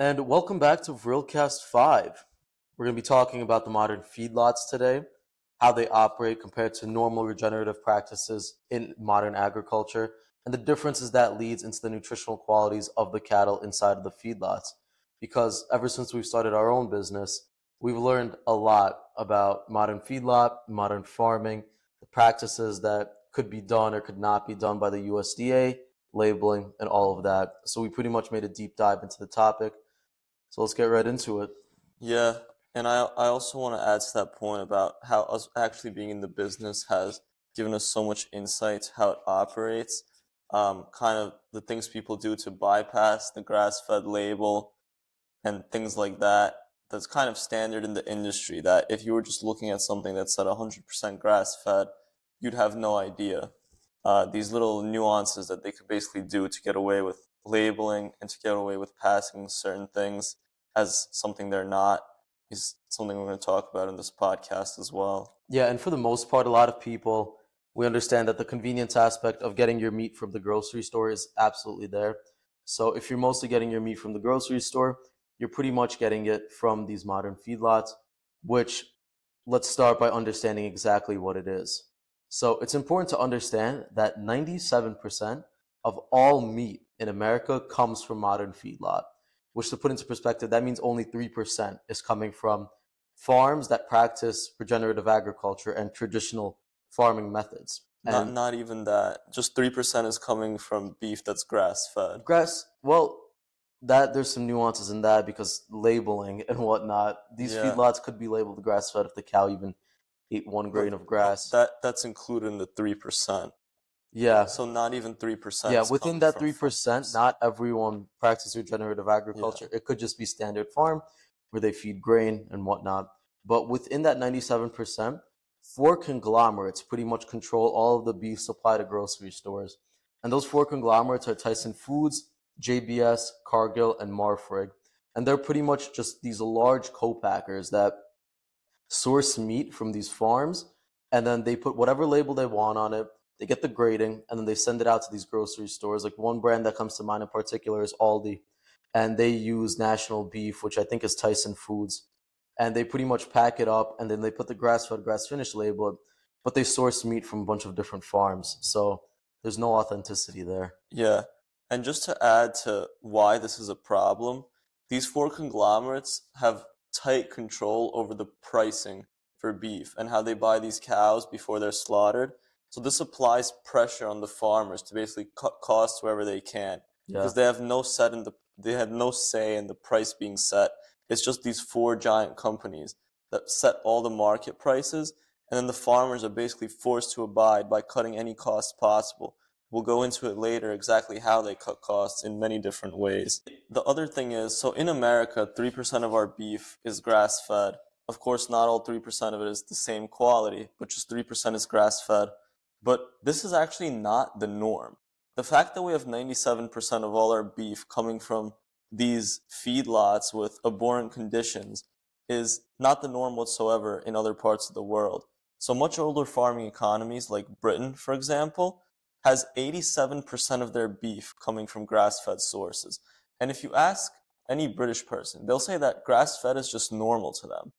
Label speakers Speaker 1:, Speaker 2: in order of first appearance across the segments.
Speaker 1: And welcome back to VrilCast 5. We're going to be talking about the modern feedlots today, how they operate compared to normal regenerative practices in modern agriculture, and the differences that leads into the nutritional qualities of the cattle inside of the feedlots. Because ever since we've started our own business, we've learned a lot about modern feedlot, modern farming, the practices that could be done or could not be done by the USDA, labeling, and all of that. So we pretty much made a deep dive into the topic. So let's get right into it.
Speaker 2: Yeah, and I I also want to add to that point about how us actually being in the business has given us so much insight to how it operates. Um, kind of the things people do to bypass the grass-fed label and things like that. That's kind of standard in the industry. That if you were just looking at something that said 100% grass-fed, you'd have no idea. Uh, these little nuances that they could basically do to get away with labeling and to get away with passing certain things as something they're not is something we're going to talk about in this podcast as well.
Speaker 1: Yeah, and for the most part, a lot of people, we understand that the convenience aspect of getting your meat from the grocery store is absolutely there. So if you're mostly getting your meat from the grocery store, you're pretty much getting it from these modern feedlots, which let's start by understanding exactly what it is. So it's important to understand that 97% of all meat in America comes from modern feedlot, which to put into perspective, that means only 3% is coming from farms that practice regenerative agriculture and traditional farming methods.
Speaker 2: Not,
Speaker 1: And
Speaker 2: not even that. Just 3% is coming from beef that's grass fed.
Speaker 1: grass, well, that there's some nuances in that because labeling and whatnot. These
Speaker 2: Yeah.
Speaker 1: feedlots could be labeled grass fed if the cow even ate one grain of grass.
Speaker 2: That That's included in the 3%.
Speaker 1: Yeah.
Speaker 2: So not even 3%.
Speaker 1: Yeah, within that three percent, not everyone practices regenerative agriculture. It could just be standard farm where they feed grain and whatnot. But within that ninety-seven percent, four conglomerates pretty much control all of the beef supply to grocery stores. And those four conglomerates are Tyson Foods, JBS, Cargill, and Marfrig. And they're pretty much just these large co-packers that source meat from these farms and then they put whatever label they want on it they get the grading and then they send it out to these grocery stores like one brand that comes to mind in particular is aldi and they use national beef which i think is tyson foods and they pretty much pack it up and then they put the grass-fed grass-finished label but they source meat from a bunch of different farms so there's no authenticity there
Speaker 2: Yeah. And just to add to why this is a problem, these four conglomerates have tight control over the pricing for beef and how they buy these cows before they're slaughtered. So this applies pressure on the farmers to basically cut costs wherever they can
Speaker 1: yeah
Speaker 2: because they have no set in the they have no say in the price being set. It's just these four giant companies that set all the market prices and then the farmers are basically forced to abide by cutting any costs possible. We'll go into it later exactly how they cut costs in many different ways. The other thing is, so in America, 3% of our beef is grass fed. Of course, not all 3% of it is the same quality, but just 3% is grass fed. But this is actually not the norm. The fact that we have 97% of all our beef coming from these feedlots with abhorrent conditions is not the norm whatsoever in other parts of the world. So much older farming economies, like Britain, for example, has 87% of their beef coming from grass fed sources. And if you ask any British person, they'll say that grass fed is just normal to them.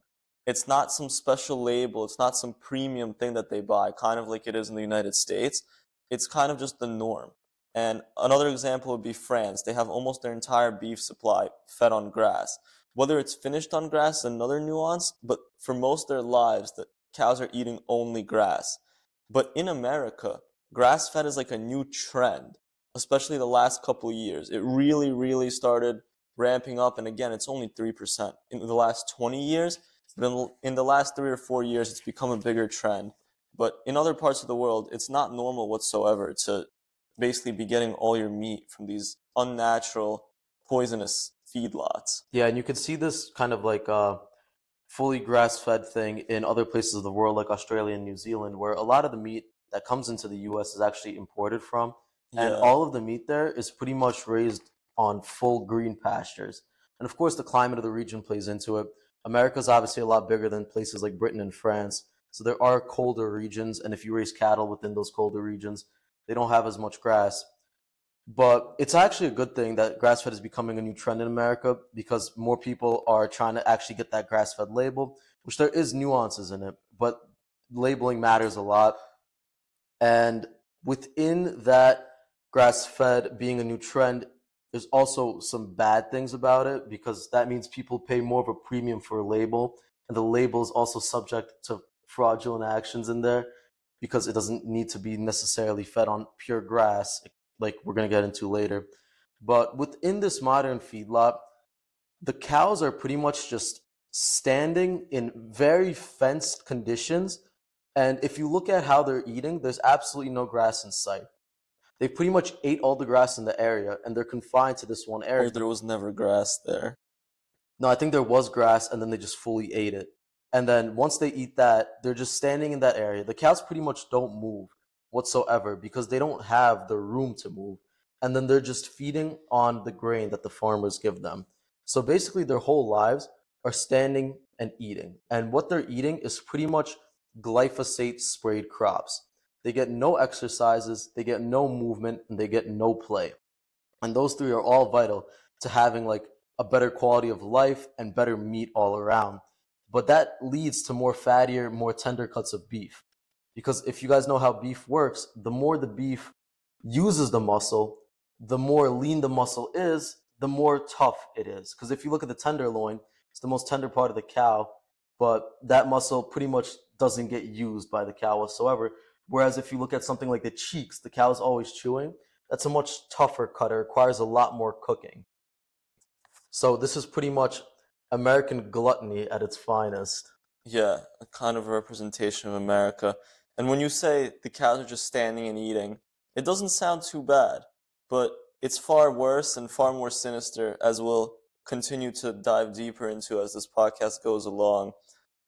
Speaker 2: It's not some special label, it's not some premium thing that they buy, kind of like it is in the United States. It's kind of just the norm. And another example would be France. They have almost their entire beef supply fed on grass. Whether it's finished on grass another nuance, but for most of their lives, the cows are eating only grass. But in America, grass fed is like a new trend, especially the last couple years. It really, really started ramping up. And again, it's only 3%. In the last 20 years, but in, in the last three or four years, it's become a bigger trend. But in other parts of the world, it's not normal whatsoever to basically be getting all your meat from these unnatural, poisonous feedlots.
Speaker 1: Yeah, and you can see this kind of like a fully grass-fed thing in other places of the world, like Australia and New Zealand, where a lot of the meat that comes into the U.S. is actually imported from, and
Speaker 2: Yeah.
Speaker 1: all of the meat there is pretty much raised on full green pastures. And of course, the climate of the region plays into it. America's obviously a lot bigger than places like Britain and France, so there are colder regions, and if you raise cattle within those colder regions, they don't have as much grass. But it's actually a good thing that grass fed is becoming a new trend in America because more people are trying to actually get that grass fed label, which there is nuances in it, but labeling matters a lot. And within that grass fed being a new trend, there's also some bad things about it because that means people pay more of a premium for a label, and the label is also subject to fraudulent actions in there because it doesn't need to be necessarily fed on pure grass, like we're going to get into later. But within this modern feedlot, the cows are pretty much just standing in very fenced conditions. And if you look at how they're eating, there's absolutely no grass in sight. They pretty much ate all the grass in the area and they're confined to this one area.
Speaker 2: Or there was never grass there.
Speaker 1: No, I think there was grass and then they just fully ate it. And then once they eat that, they're just standing in that area. The cows pretty much don't move whatsoever because they don't have the room to move. And then they're just feeding on the grain that the farmers give them. So basically, their whole lives are standing and eating. And what they're eating is pretty much glyphosate sprayed crops. They get no exercises, they get no movement, and they get no play. And those three are all vital to having like a better quality of life and better meat all around. But that leads to more fattier, more tender cuts of beef. Because if you guys know how beef works, the more the beef uses the muscle, the more lean the muscle is, the more tough it is. Because if you look at the tenderloin, it's the most tender part of the cow, but that muscle pretty much doesn't get used by the cow whatsoever. Whereas if you look at something like the cheeks, the cow is always chewing. That's a much tougher cut. It requires a lot more cooking. So this is pretty much American gluttony at its finest.
Speaker 2: Yeah, a kind of representation of America. And when you say the cows are just standing and eating, it doesn't sound too bad, but it's far worse and far more sinister, as we'll continue to dive deeper into as this podcast goes along.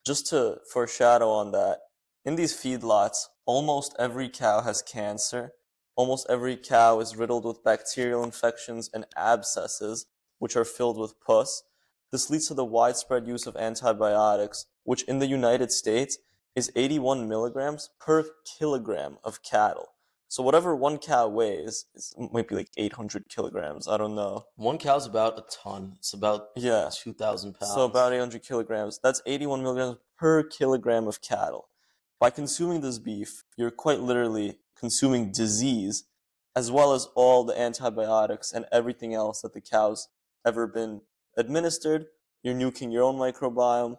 Speaker 2: Just to foreshadow on that, in these feedlots, almost every cow has cancer. Almost every cow is riddled with bacterial infections and abscesses, which are filled with pus. This leads to the widespread use of antibiotics, which in the United States is 81 milligrams per kilogram of cattle. So whatever one cow weighs, it might be like 800 kilograms. I don't know.
Speaker 1: One cow's about a ton. It's about
Speaker 2: Yeah.
Speaker 1: 2,000 pounds.
Speaker 2: So about 800 kilograms. That's 81 milligrams per kilogram of cattle. By consuming this beef, you're quite literally consuming disease as well as all the antibiotics and everything else that the cow's ever been administered. You're nuking your own microbiome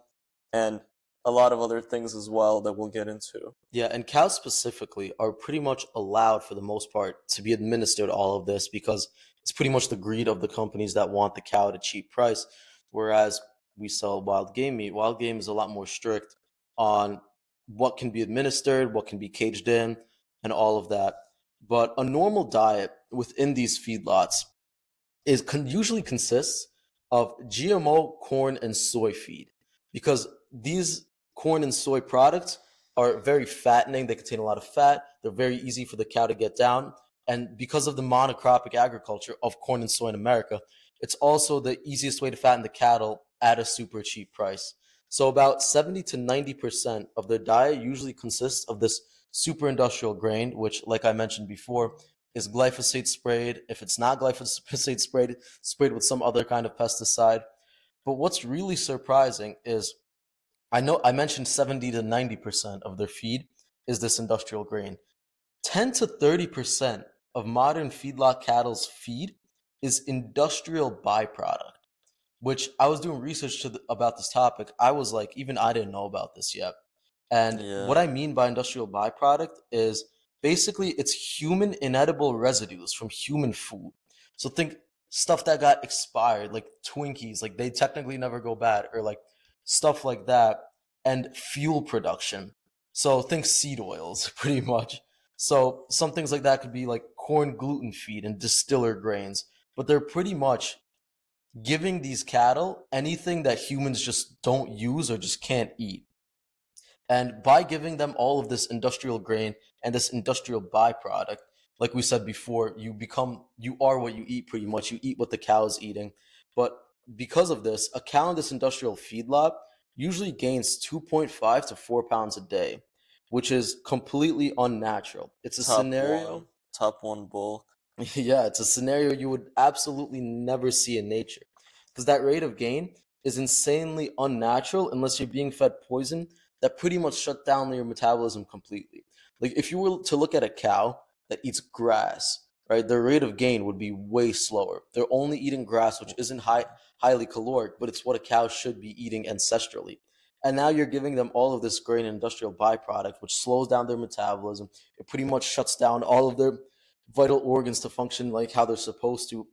Speaker 2: and a lot of other things as well that we'll get into.
Speaker 1: Yeah, and cows specifically are pretty much allowed for the most part to be administered all of this because it's pretty much the greed of the companies that want the cow at a cheap price. Whereas we sell wild game meat, wild game is a lot more strict on what can be administered, what can be caged in, and all of that. But a normal diet within these feedlots is con- usually consists of GMO corn and soy feed because these corn and soy products are very fattening. They contain a lot of fat. They're very easy for the cow to get down. And because of the monocropic agriculture of corn and soy in America, it's also the easiest way to fatten the cattle at a super cheap price. So about 70 to 90% of their diet usually consists of this super industrial grain, which, like I mentioned before, is glyphosate sprayed. If it's not glyphosate sprayed, sprayed with some other kind of pesticide. But what's really surprising is I know I mentioned 70 to 90% of their feed is this industrial grain. 10 to 30% of modern feedlot cattle's feed is industrial byproduct, which I was doing research to the, about this topic. I was like, even I didn't know about this yet. And
Speaker 2: Yeah.
Speaker 1: what I mean by industrial byproduct is basically it's human inedible residues from human food. So think stuff that got expired, like Twinkies, like they technically never go bad, or like stuff like that, and fuel production. So think seed oils, pretty much. So some things like that could be like corn gluten feed and distiller grains, but they're pretty much giving these cattle anything that humans just don't use or just can't eat. And by giving them all of this industrial grain and this industrial byproduct, like we said before, you become, you are what you eat pretty much. You eat what the cow is eating. But because of this, a cow in this industrial feedlot usually gains 2.5 to 4 pounds a day, which is completely unnatural. It's a
Speaker 2: Top
Speaker 1: scenario.
Speaker 2: one, top one bulk.
Speaker 1: Yeah, it's a scenario you would absolutely never see in nature because that rate of gain is insanely unnatural unless you're being fed poison that pretty much shut down your metabolism completely. Like if you were to look at a cow that eats grass, right, their rate of gain would be way slower. They're only eating grass, which isn't high, highly caloric, but it's what a cow should be eating ancestrally. And now you're giving them all of this grain industrial byproduct, which slows down their metabolism. It pretty much shuts down all of their vital organs to function like how they're supposed to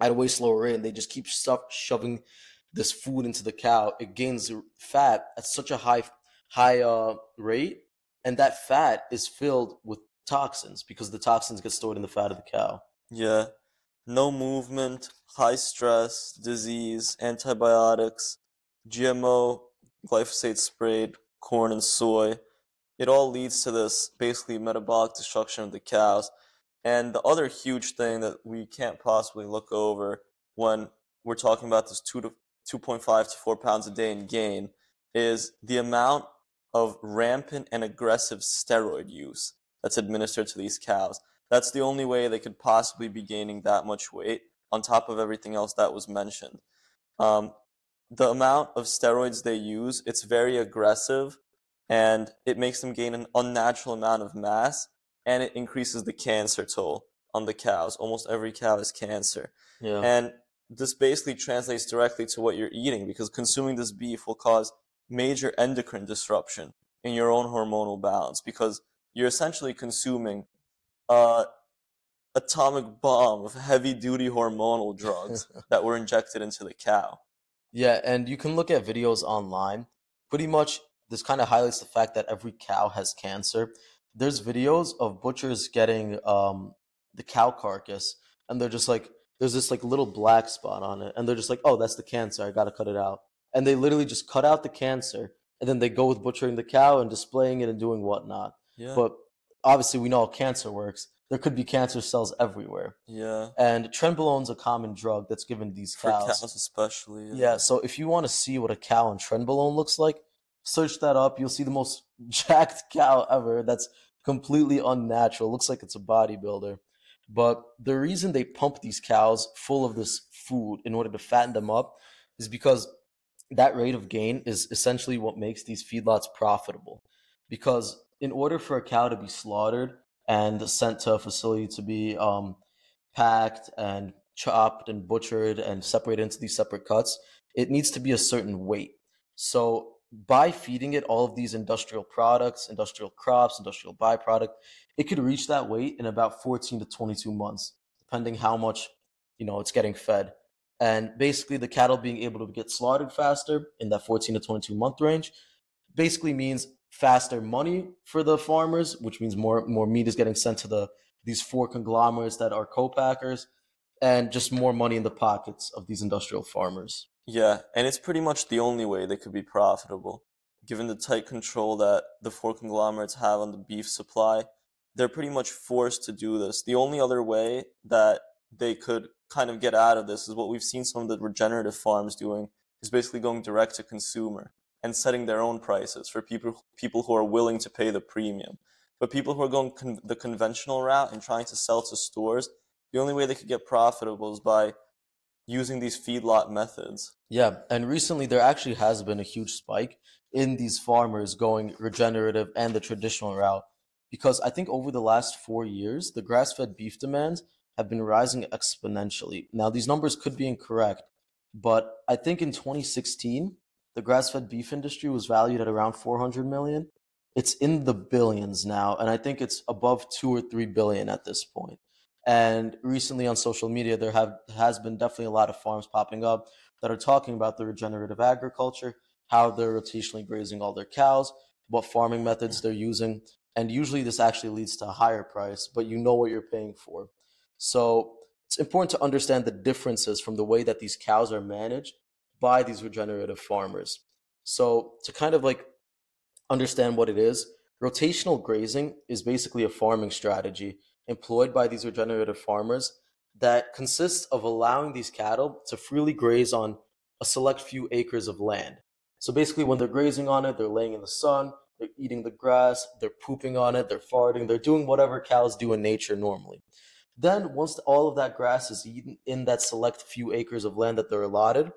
Speaker 1: at a way slower rate. And they just keep stuff shoving this food into the cow. It gains fat at such a high high uh, rate, and that fat is filled with toxins because the toxins get stored in the fat of the cow.
Speaker 2: Yeah. No movement, high stress, disease, antibiotics, GMO, glyphosate sprayed, corn and soy. It all leads to this basically metabolic destruction of the cows. And the other huge thing that we can't possibly look over when we're talking about this two to 2.5 to 4 pounds a day in gain is the amount of rampant and aggressive steroid use that's administered to these cows. That's the only way they could possibly be gaining that much weight on top of everything else that was mentioned. Um, the amount of steroids they use, it's very aggressive and it makes them gain an unnatural amount of mass and it increases the cancer toll on the cows. Almost every cow has cancer.
Speaker 1: Yeah.
Speaker 2: And this basically translates directly to what you're eating because consuming this beef will cause major endocrine disruption in your own hormonal balance because you're essentially consuming a atomic bomb of heavy duty hormonal drugs that were injected into the cow.
Speaker 1: Yeah, and you can look at videos online. Pretty much, this kind of highlights the fact that every cow has cancer. There's videos of butchers getting um, the cow carcass, and they're just like, there's this like little black spot on it, and they're just like, oh, that's the cancer. I gotta cut it out. And they literally just cut out the cancer, and then they go with butchering the cow and displaying it and doing whatnot.
Speaker 2: Yeah.
Speaker 1: But obviously, we know how cancer works. There could be cancer cells everywhere.
Speaker 2: yeah.
Speaker 1: And trenbolone's a common drug that's given these
Speaker 2: For
Speaker 1: cows.
Speaker 2: cows especially.
Speaker 1: Yeah, so if you want to see what a cow in trenbolone looks like, search that up. You'll see the most jacked cow ever. That's completely unnatural. Looks like it's a bodybuilder. But the reason they pump these cows full of this food in order to fatten them up is because that rate of gain is essentially what makes these feedlots profitable. Because in order for a cow to be slaughtered and sent to a facility to be um, packed and chopped and butchered and separated into these separate cuts, it needs to be a certain weight. So by feeding it all of these industrial products, industrial crops, industrial byproduct, it could reach that weight in about 14 to 22 months, depending how much you know it's getting fed. And basically, the cattle being able to get slaughtered faster in that 14 to 22 month range basically means faster money for the farmers, which means more more meat is getting sent to the these four conglomerates that are co-packers, and just more money in the pockets of these industrial farmers.
Speaker 2: Yeah, and it's pretty much the only way they could be profitable. Given the tight control that the four conglomerates have on the beef supply, they're pretty much forced to do this. The only other way that they could kind of get out of this is what we've seen some of the regenerative farms doing is basically going direct to consumer and setting their own prices for people people who are willing to pay the premium. But people who are going con- the conventional route and trying to sell to stores, the only way they could get profitable is by using these feedlot methods.
Speaker 1: Yeah, and recently there actually has been a huge spike in these farmers going regenerative and the traditional route because I think over the last four years, the grass fed beef demands have been rising exponentially. Now, these numbers could be incorrect, but I think in 2016, the grass fed beef industry was valued at around 400 million. It's in the billions now, and I think it's above two or three billion at this point. And recently on social media, there have has been definitely a lot of farms popping up that are talking about the regenerative agriculture, how they're rotationally grazing all their cows, what farming methods they're using, and usually this actually leads to a higher price, but you know what you're paying for. So it's important to understand the differences from the way that these cows are managed by these regenerative farmers. So to kind of like understand what it is, rotational grazing is basically a farming strategy employed by these regenerative farmers that consists of allowing these cattle to freely graze on a select few acres of land. So basically, when they're grazing on it, they're laying in the sun, they're eating the grass, they're pooping on it, they're farting, they're doing whatever cows do in nature normally. Then once all of that grass is eaten in that select few acres of land that they're allotted,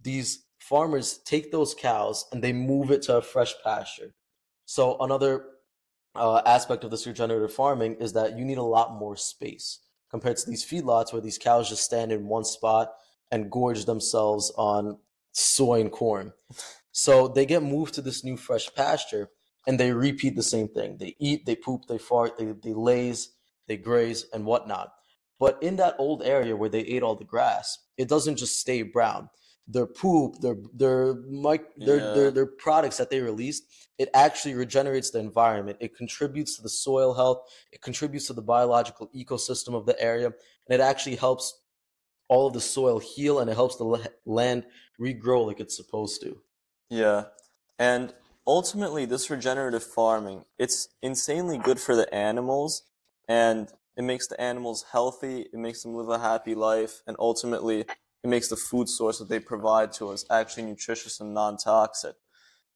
Speaker 1: these farmers take those cows and they move it to a fresh pasture. So another uh, aspect of this regenerative farming is that you need a lot more space compared to these feedlots where these cows just stand in one spot and gorge themselves on soy and corn. So they get moved to this new fresh pasture and they repeat the same thing. They eat, they poop, they fart, they, they laze, they graze, and whatnot. But in that old area where they ate all the grass, it doesn't just stay brown. Their poop, their their mic, their,
Speaker 2: Yeah.
Speaker 1: their their products that they released, it actually regenerates the environment. It contributes to the soil health. It contributes to the biological ecosystem of the area, and it actually helps all of the soil heal and it helps the land regrow like it's supposed to.
Speaker 2: Yeah. And ultimately this regenerative farming, it's insanely good for the animals and it makes the animals healthy, it makes them live a happy life, and ultimately it makes the food source that they provide to us actually nutritious and non-toxic.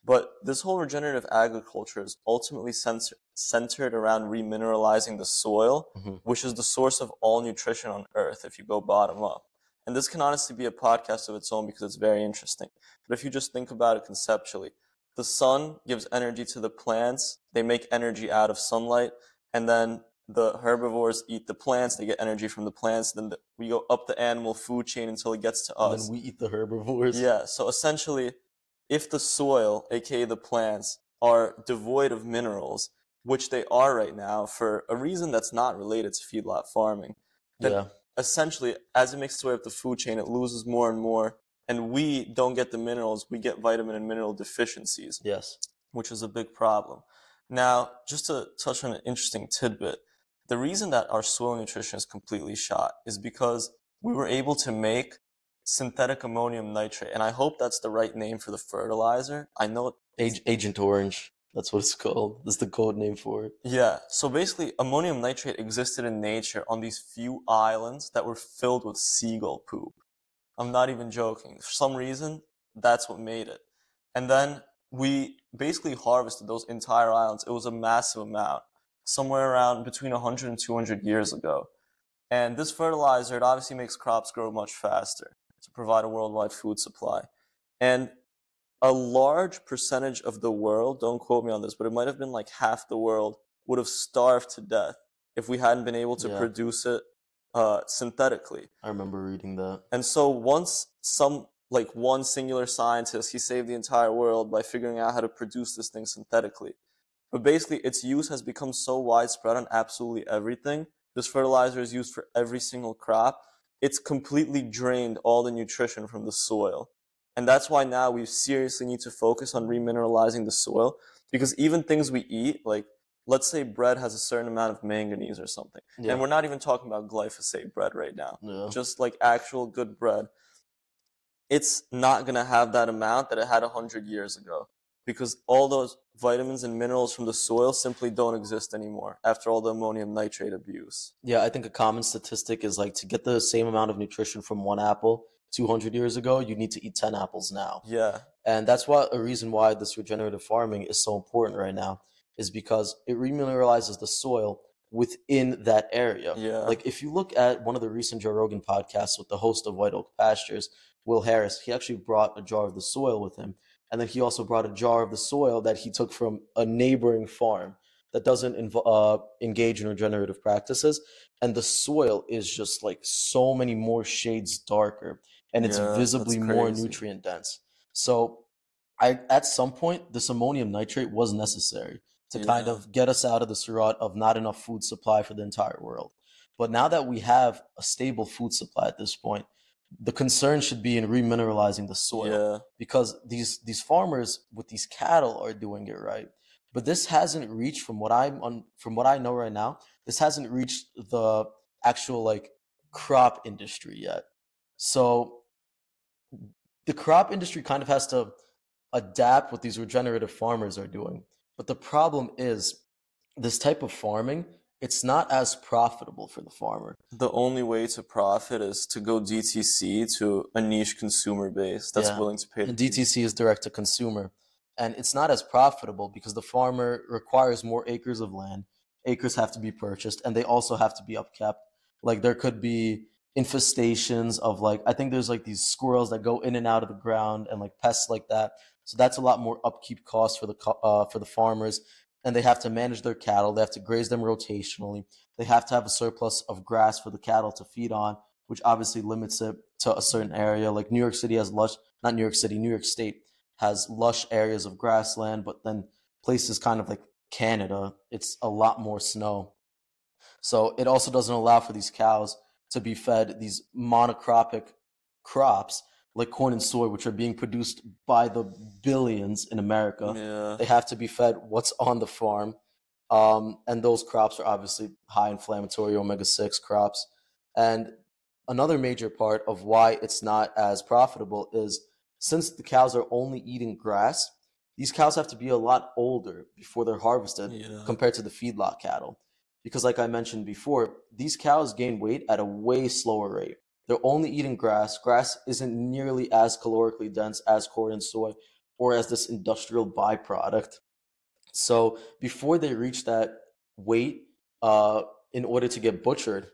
Speaker 2: But this whole regenerative agriculture is ultimately center- centered around remineralizing the soil,
Speaker 1: Mhm.
Speaker 2: which is the source of all nutrition on earth if you go bottom up. And this can honestly be a podcast of its own because it's very interesting. But if you just think about it conceptually, the sun gives energy to the plants, they make energy out of sunlight, and then the herbivores eat the plants, they get energy from the plants, then the, we go up the animal food chain until it gets to
Speaker 1: And
Speaker 2: us.
Speaker 1: then we eat the herbivores.
Speaker 2: Yeah, so essentially, if the soil, aka the plants, are devoid of minerals, which they are right now for a reason that's not related to feedlot farming, then
Speaker 1: Yeah.
Speaker 2: essentially, as it makes its way up the food chain, it loses more and more, and we don't get the minerals, we get vitamin and mineral deficiencies,
Speaker 1: Yes.
Speaker 2: which is a big problem. Now, just to touch on an interesting tidbit, the reason that our soil nutrition is completely shot is because we were able to make synthetic ammonium nitrate, and I hope that's the right name for the fertilizer. I know
Speaker 1: Ag- Agent Orange. That's what it's called. That's the code name for it.
Speaker 2: Yeah, so basically, ammonium nitrate existed in nature on these few islands that were filled with seagull poop. I'm not even joking. For some reason, that's what made it. And then we basically harvested those entire islands. It was a massive amount, somewhere around between 100 and 200 years ago. And this fertilizer, it obviously makes crops grow much faster to provide a worldwide food supply. And a large percentage of the world, don't quote me on this, but it might have been like half the world would have starved to death if we hadn't been able to
Speaker 1: Yeah.
Speaker 2: produce it uh, synthetically.
Speaker 1: I remember reading that.
Speaker 2: And so once some like one singular scientist, he saved the entire world by figuring out how to produce this thing synthetically. But basically its use has become so widespread on absolutely everything. This fertilizer is used for every single crop. It's completely drained all the nutrition from the soil. And that's why now we seriously need to focus on remineralizing the soil because even things we eat, like let's say bread has a certain amount of manganese or something.
Speaker 1: Yeah.
Speaker 2: And we're not even talking about glyphosate bread right now just like actual good bread, it's not going to have that amount that it had 100 years ago because all those vitamins and minerals from the soil simply don't exist anymore after all the ammonium nitrate abuse.
Speaker 1: Yeah, I think a common statistic is like to get the same amount of nutrition from one apple 200 years ago, you need to eat 10 apples now.
Speaker 2: Yeah,
Speaker 1: And that's why a reason why this regenerative farming is so important right now is because it remineralizes the soil within that area.
Speaker 2: yeah.
Speaker 1: Like if you look at one of the recent Joe Rogan podcasts with the host of White Oak Pastures, Will Harris, he actually brought a jar of the soil with him. And then he also brought a jar of the soil that he took from a neighboring farm that doesn't inv- uh, engage in regenerative practices. And the soil is just like so many more shades darker and it's
Speaker 2: Yeah,
Speaker 1: visibly more nutrient dense. So I at some point this ammonium nitrate was necessary to kind of get us out of the surround of not enough food supply for the entire world. But now that we have a stable food supply at this point, the concern should be in remineralizing the soil
Speaker 2: yeah,
Speaker 1: because these these farmers with these cattle are doing it right. But this hasn't reached from what I'm on from what I know right now, this hasn't reached the actual like crop industry yet. So the crop industry kind of has to adapt what these regenerative farmers are doing. But the problem is this type of farming, it's not as profitable for the farmer.
Speaker 2: the only way to profit is to go DTC to a niche consumer base that's
Speaker 1: Yeah.
Speaker 2: willing to pay.
Speaker 1: And
Speaker 2: the
Speaker 1: DTC is direct to consumer. And it's not as profitable because the farmer requires more acres of land. Acres have to be purchased and they also have to be upkept. Like there could be infestations of like I think there's like these squirrels that go in and out of the ground and like pests like that. So that's a lot more upkeep costs for the uh, for the farmers, and they have to manage their cattle. They have to graze them rotationally. They have to have a surplus of grass for the cattle to feed on, which obviously limits it to a certain area. Like New York City has lush, not New York City, New York State has lush areas of grassland, but then places kind of like Canada, it's a lot more snow. So it also doesn't allow for these cows to be fed these monocropic crops like corn and soy, which are being produced by the billions in America.
Speaker 2: Yeah.
Speaker 1: They have to be fed what's on the farm. Um, and those crops are obviously high inflammatory omega 6 crops. And another major part of why it's not as profitable is since the cows are only eating grass, these cows have to be a lot older before they're harvested
Speaker 2: Yeah.
Speaker 1: compared to the feedlot cattle. Because, like I mentioned before, these cows gain weight at a way slower rate. They're only eating grass. Grass isn't nearly as calorically dense as corn and soy or as this industrial byproduct. So, before they reach that weight uh, in order to get butchered,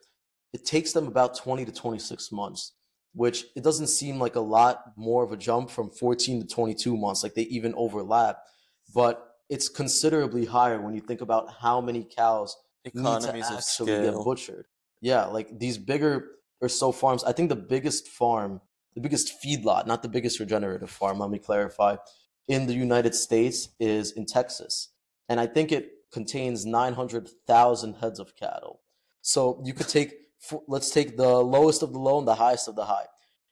Speaker 1: it takes them about 20 to 26 months, which it doesn't seem like a lot more of a jump from 14 to 22 months, like they even overlap. But it's considerably higher when you think about how many cows
Speaker 2: Economies
Speaker 1: need to
Speaker 2: of
Speaker 1: actually get butchered. Yeah, like these bigger or so farms. I think the biggest farm, the biggest feedlot, not the biggest regenerative farm, let me clarify, in the United States is in Texas. And I think it contains 900,000 heads of cattle. So you could take, let's take the lowest of the low and the highest of the high.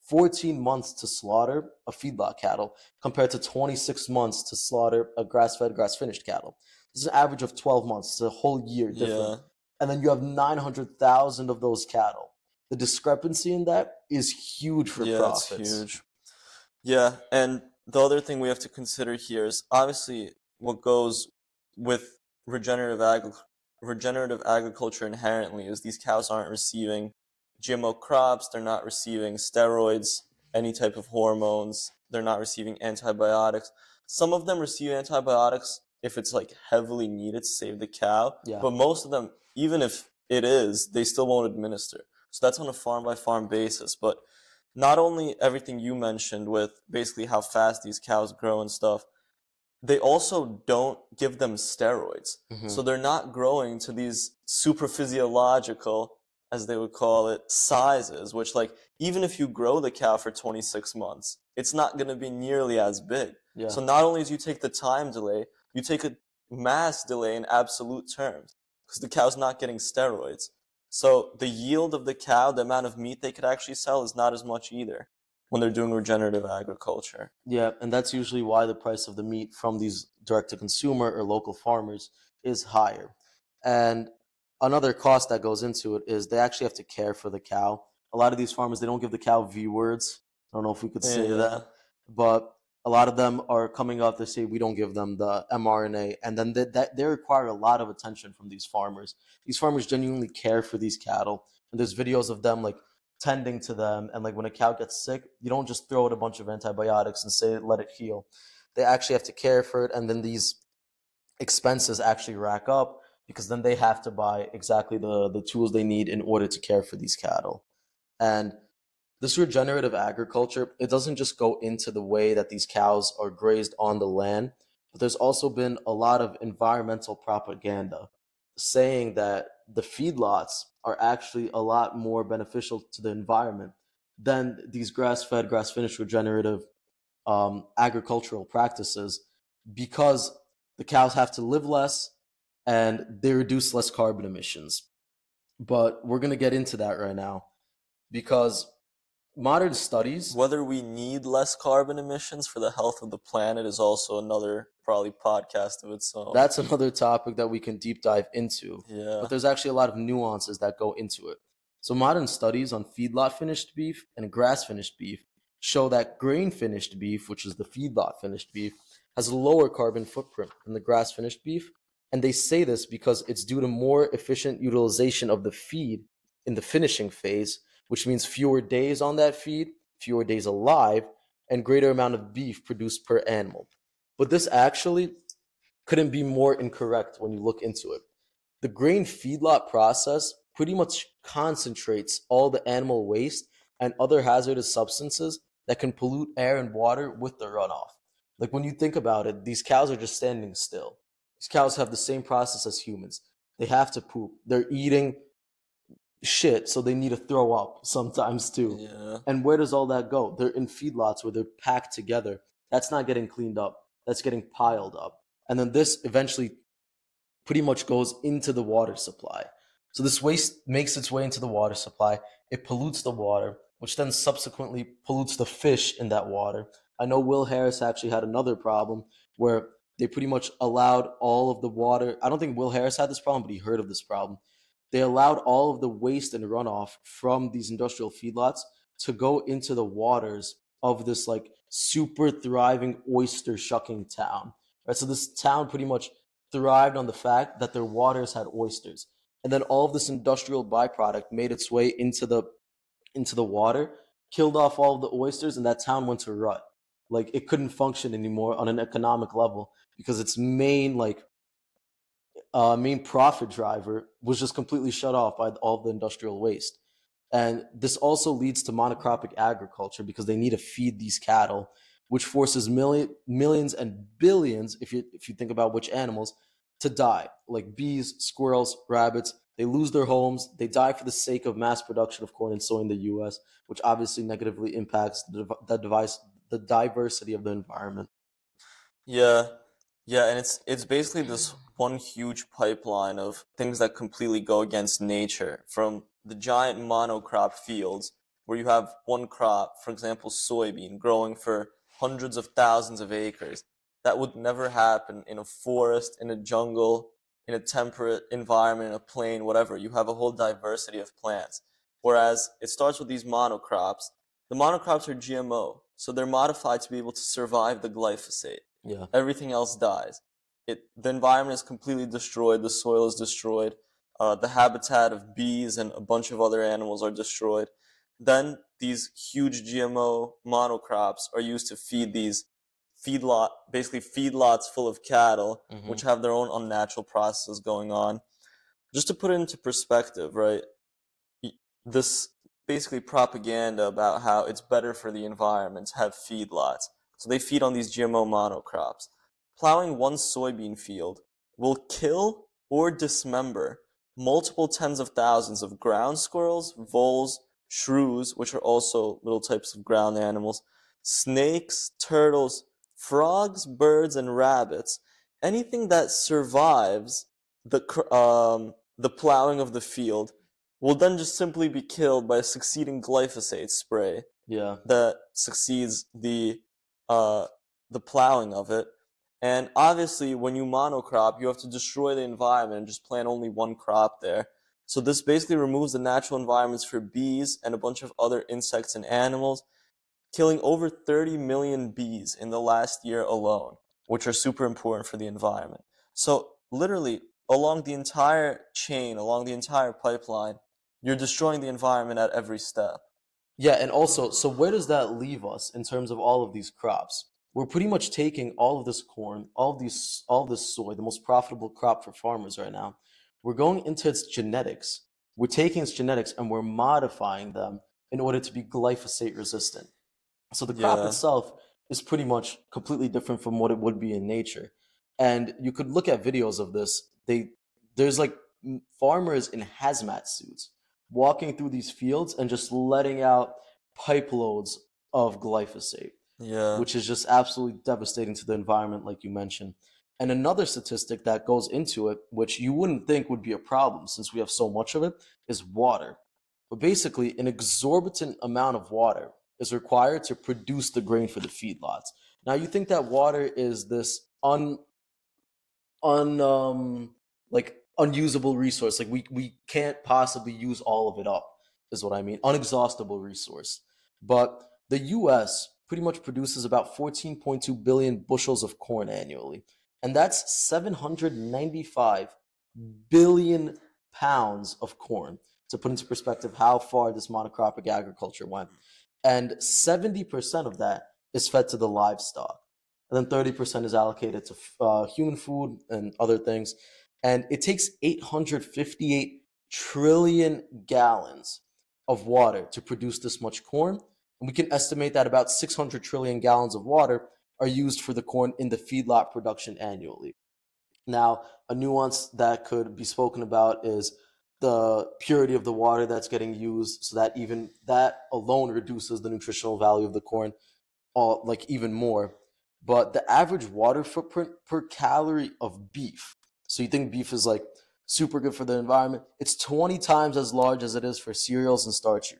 Speaker 1: 14 months to slaughter a feedlot cattle compared to 26 months to slaughter a grass fed, grass finished cattle. This is an average of 12 months. It's a whole year different
Speaker 2: Yeah.
Speaker 1: and then you have 900,000 of those cattle. The discrepancy in that is huge for
Speaker 2: yeah,
Speaker 1: profits.
Speaker 2: it's huge. Yeah, and the other thing we have to consider here is obviously what goes with regenerative regenerative agriculture inherently is these cows aren't receiving GMO crops, they're not receiving steroids, any type of hormones, they're not receiving antibiotics. Some of them receive antibiotics if it's like heavily needed to save the cow,
Speaker 1: Yeah.
Speaker 2: but most of them, even if it is, they still won't administer. So that's on a farm by farm basis. But not only everything you mentioned with basically how fast these cows grow and stuff, they also don't give them steroids.
Speaker 1: Mhm.
Speaker 2: So they're not growing to these super physiological, as they would call it, sizes, which like even if you grow the cow for 26 months, it's not going to be nearly as big.
Speaker 1: yeah.
Speaker 2: So not only do you take the time delay, you take a mass delay in absolute terms because the cow's not getting steroids. So the yield of the cow, the amount of meat they could actually sell is not as much either when they're doing regenerative agriculture.
Speaker 1: yeah, and that's usually why the price of the meat from these direct to consumer or local farmers is higher. And another cost that goes into it is they actually have to care for the cow. A lot of these farmers they don't give the cow V words. I don't know if we could say
Speaker 2: Yeah.
Speaker 1: that, but a lot of them are coming up to say we don't give them the mRNA, and then they, that they require a lot of attention from these farmers. These farmers genuinely care for these cattle, and there's videos of them like tending to them, and like when a cow gets sick, you don't just throw it a bunch of antibiotics and say let it heal. They actually have to care for it, and then these expenses actually rack up because then they have to buy exactly the the tools they need in order to care for these cattle, and this regenerative agriculture, it doesn't just go into the way that these cows are grazed on the land, but there's also been a lot of environmental propaganda saying that the feedlots are actually a lot more beneficial to the environment than these grass-fed, grass-finished regenerative um, agricultural practices because the cows have to live less and they reduce less carbon emissions. But we're going to get into that right now because modern studies
Speaker 2: Whether we need less carbon emissions for the health of the planet is also another probably podcast of its own.
Speaker 1: that's another topic that we can deep dive into
Speaker 2: yeah.
Speaker 1: but there's actually a lot of nuances that go into it so modern studies on feedlot finished beef and grass finished beef show that grain finished beef which is the feedlot finished beef has a lower carbon footprint than the grass finished beef and they say this because it's due to more efficient utilization of the feed in the finishing phase which means fewer days on that feed fewer days alive and greater amount of beef produced per animal but this actually couldn't be more incorrect when you look into it. The grain feedlot process pretty much concentrates all the animal waste and other hazardous substances that can pollute air and water with the runoff. Like when you think about it, these cows are just standing still. These cows have the same process as humans. They have to poop. They're eating shit, so they need to throw up sometimes too.
Speaker 2: Yeah.
Speaker 1: And where does all that go? They're in feedlots where they're packed together. That's not getting cleaned up. That's getting piled up. And then this eventually pretty much goes into the water supply. So this waste makes its way into the water supply. It pollutes the water, which then subsequently pollutes the fish in that water. I know Will Harris actually had another problem where they pretty much allowed all of the water. I don't think Will Harris had this problem, but he heard of this problem. They allowed all of the waste and runoff from these industrial feedlots to go into the waters of this like super thriving oyster shucking town. Right? So this town pretty much thrived on the fact that their waters had oysters. And then all of this industrial byproduct made its way into the into the water, killed off all of the oysters, and that town went to rut. Like it couldn't function anymore on an economic level because its main like uh, main profit driver was just completely shut off by all the industrial waste. And this also leads to monocropic agriculture because they need to feed these cattle, which forces million, millions and billions, if you if you think about which animals, to die. Like bees, squirrels, rabbits, they lose their homes. They die for the sake of mass production of corn and soy in the U.S., which obviously negatively impacts the, the device, the diversity of the environment.
Speaker 2: Yeah, yeah, and it's it's basically this one huge pipeline of things that completely go against nature from the giant monocrop fields where you have one crop, for example, soybean, growing for hundreds of thousands of acres. That would never happen in a forest, in a jungle, in a temperate environment, in a plain, whatever. You have a whole diversity of plants. Whereas it starts with these monocrops. The monocrops are GMO, so they're modified to be able to survive the glyphosate.
Speaker 1: Yeah.
Speaker 2: Everything else dies. It, the environment is completely destroyed. The soil is destroyed. Uh, the habitat of bees and a bunch of other animals are destroyed. Then these huge GMO monocrops are used to feed these feedlot, basically feedlots full of cattle,
Speaker 1: Mhm.
Speaker 2: which have their own unnatural processes going on. Just to put it into perspective, right? This basically propaganda about how it's better for the environment to have feedlots. So they feed on these GMO monocrops. Plowing one soybean field will kill or dismember multiple tens of thousands of ground squirrels, voles, shrews, which are also little types of ground animals, snakes, turtles, frogs, birds, and rabbits. Anything that survives the um, the plowing of the field will then just simply be killed by a succeeding glyphosate spray
Speaker 1: Yeah.
Speaker 2: that succeeds the uh, the plowing of it. And obviously, when you monocrop, you have to destroy the environment and just plant only one crop there. So this basically removes the natural environments for bees and a bunch of other insects and animals, killing over 30 million bees in the last year alone, which are super important for the environment. So literally, along the entire chain, along the entire pipeline, you're destroying the environment at every step.
Speaker 1: Yeah, and also, so where does that leave us in terms of all of these crops? We're pretty much taking all of this corn, all of these, all of this soy, the most profitable crop for farmers right now. We're going into its genetics. We're taking its genetics and we're modifying them in order to be glyphosate resistant. So the crop
Speaker 2: Yeah.
Speaker 1: itself is pretty much completely different from what it would be in nature. And you could look at videos of this. They there's like farmers in hazmat suits walking through these fields and just letting out pipe loads of glyphosate,
Speaker 2: Yeah.
Speaker 1: which is just absolutely devastating to the environment, like you mentioned. And another statistic that goes into it, which you wouldn't think would be a problem since we have so much of it, is water. But basically, an exorbitant amount of water is required to produce the grain for the feedlots. Now, you think that water is this un, un, um, like unusable resource. Like we we can't possibly use all of it up, is what I mean. Unexhaustible resource. But the US pretty much produces about 14.2 billion bushels of corn annually. And that's 795 billion pounds of corn. To put into perspective how far this monocropic agriculture went. And 70% of that is fed to the livestock. And then 30% is allocated to uh, human food and other things and it takes 858 trillion gallons of water to produce this much corn. And we can estimate that about 600 trillion gallons of water are used for the corn in the feedlot production annually. Now, a nuance that could be spoken about is the purity of the water that's getting used so that even that alone reduces the nutritional value of the corn all uh, like even more but the average water footprint per calorie of beef so you think beef is like super good for the environment it's 20 times as large as it is for cereals and starchy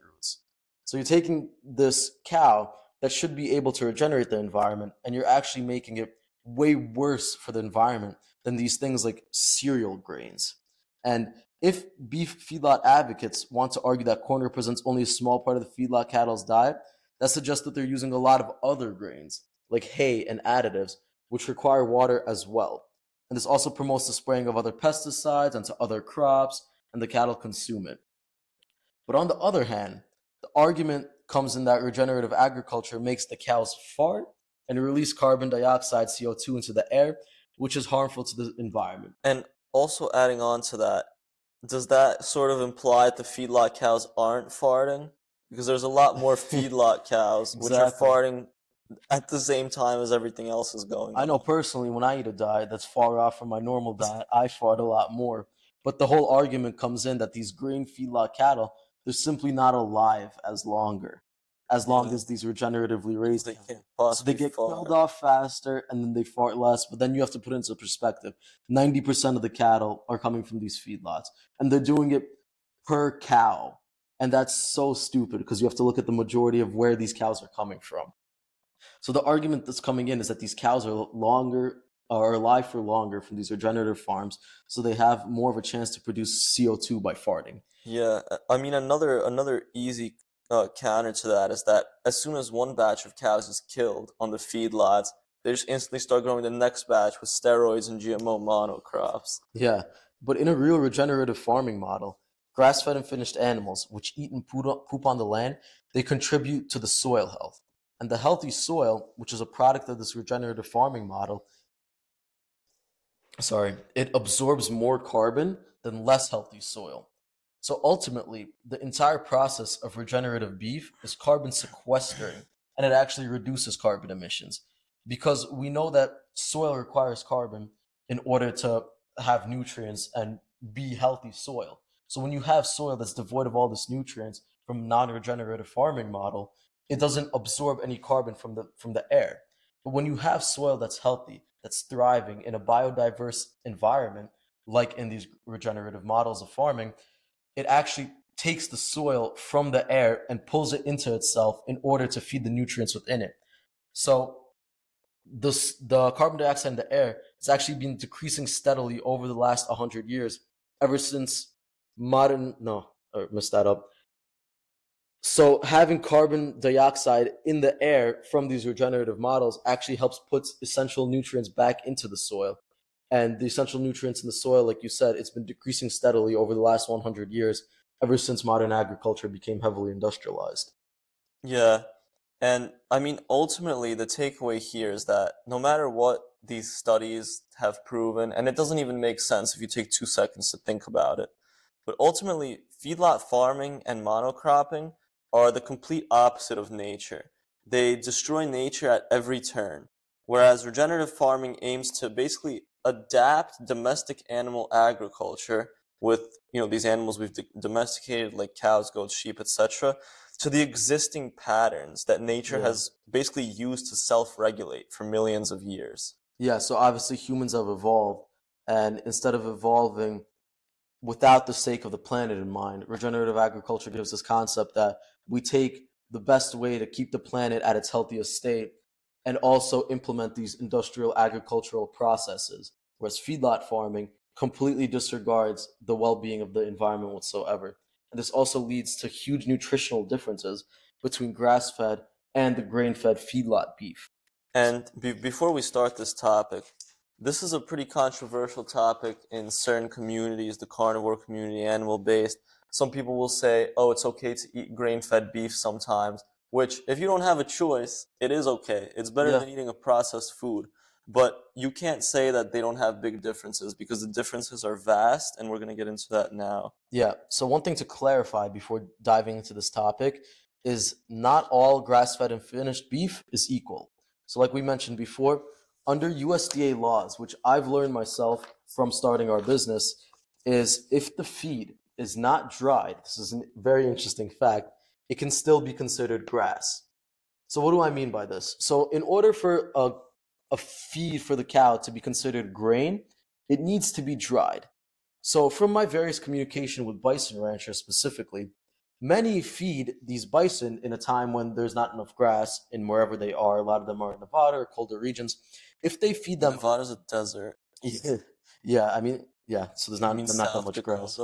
Speaker 1: so you're taking this cow that should be able to regenerate the environment and you're actually making it way worse for the environment than these things like cereal grains and if beef feedlot advocates want to argue that corn represents only a small part of the feedlot cattle's diet, that suggests that they're using a lot of other grains, like hay and additives, which require water as well. And this also promotes the spraying of other pesticides onto other crops, and the cattle consume it. But on the other hand, the argument comes in that regenerative agriculture makes the cows fart and release carbon dioxide, CO2, into the air, which is harmful to the environment.
Speaker 2: And also adding on to that, does that sort of imply that the feedlot cows aren't farting? Because there's a lot more feedlot cows which are farting at the same time as everything else is going.
Speaker 1: I know personally when I eat a diet that's far off from my normal diet, I fart a lot more. But the whole argument comes in that these green feedlot cattle, they're simply not alive as longer as long as these regeneratively raised. They can't so they get fart. killed off faster and then they fart less. But then you have to put into perspective: ninety percent of the cattle are coming from these feedlots, and they're doing it per cow, and that's so stupid because you have to look at the majority of where these cows are coming from. So the argument that's coming in is that these cows are longer are alive for longer from these regenerative farms, so they have more of a chance to produce CO two by farting.
Speaker 2: Yeah, I mean another another easy uh, counter to that is that as soon as one batch of cows is killed on the feedlots, they just instantly start growing the next batch with steroids and GMO monocrops.
Speaker 1: Yeah, but in a real regenerative farming model, grass-fed and finished animals, which eat and poop on the land, they contribute to the soil health. And the healthy soil, which is a product of this regenerative farming model, sorry, it absorbs more carbon than less healthy soil. So ultimately, the entire process of regenerative beef is carbon sequestering, and it actually reduces carbon emissions because we know that soil requires carbon in order to have nutrients and be healthy soil. So when you have soil that's devoid of all this nutrients from non-regenerative farming model, it doesn't absorb any carbon from the from the air. But when you have soil that's healthy, that's thriving in a biodiverse environment, like in these regenerative models of farming, it actually takes the soil from the air and pulls it into itself in order to feed the nutrients within it. So the, the carbon dioxide in the air has actually been decreasing steadily over the last 100 years, ever since modern, no, I messed that up. So having carbon dioxide in the air from these regenerative models actually helps put essential nutrients back into the soil and the essential nutrients in the soil, like you said, it's been decreasing steadily over the last 100 years, ever since modern agriculture became heavily industrialized.
Speaker 2: Yeah. And I mean, ultimately, the takeaway here is that no matter what these studies have proven, and it doesn't even make sense if you take two seconds to think about it, but ultimately, feedlot farming and monocropping are the complete opposite of nature. They destroy nature at every turn, whereas regenerative farming aims to basically adapt domestic animal agriculture with you know these animals we've domesticated like cows goats sheep etc to the existing patterns that nature yeah. has basically used to self-regulate for millions of years
Speaker 1: yeah so obviously humans have evolved and instead of evolving without the sake of the planet in mind regenerative agriculture gives this concept that we take the best way to keep the planet at its healthiest state and also implement these industrial agricultural processes. Whereas feedlot farming completely disregards the well being of the environment whatsoever. And this also leads to huge nutritional differences between grass fed and the grain fed feedlot beef.
Speaker 2: And be- before we start this topic, this is a pretty controversial topic in certain communities, the carnivore community, animal based. Some people will say, oh, it's okay to eat grain fed beef sometimes which if you don't have a choice, it is okay. It's better yeah. than eating a processed food. But you can't say that they don't have big differences because the differences are vast, and we're going to get into that now.
Speaker 1: Yeah. So one thing to clarify before diving into this topic is not all grass-fed and finished beef is equal. So like we mentioned before, under USDA laws, which I've learned myself from starting our business, is if the feed is not dried, this is a very interesting fact, it can still be considered grass. So what do I mean by this? So in order for a, a feed for the cow to be considered grain, it needs to be dried. So from my various communication with bison ranchers specifically, many feed these bison in a time when there's not enough grass in wherever they are. A lot of them are in Nevada or colder regions. If they feed them,
Speaker 2: Nevada's a desert.
Speaker 1: yeah, I mean, yeah. So there's
Speaker 2: I
Speaker 1: not
Speaker 2: mean,
Speaker 1: not that much grass.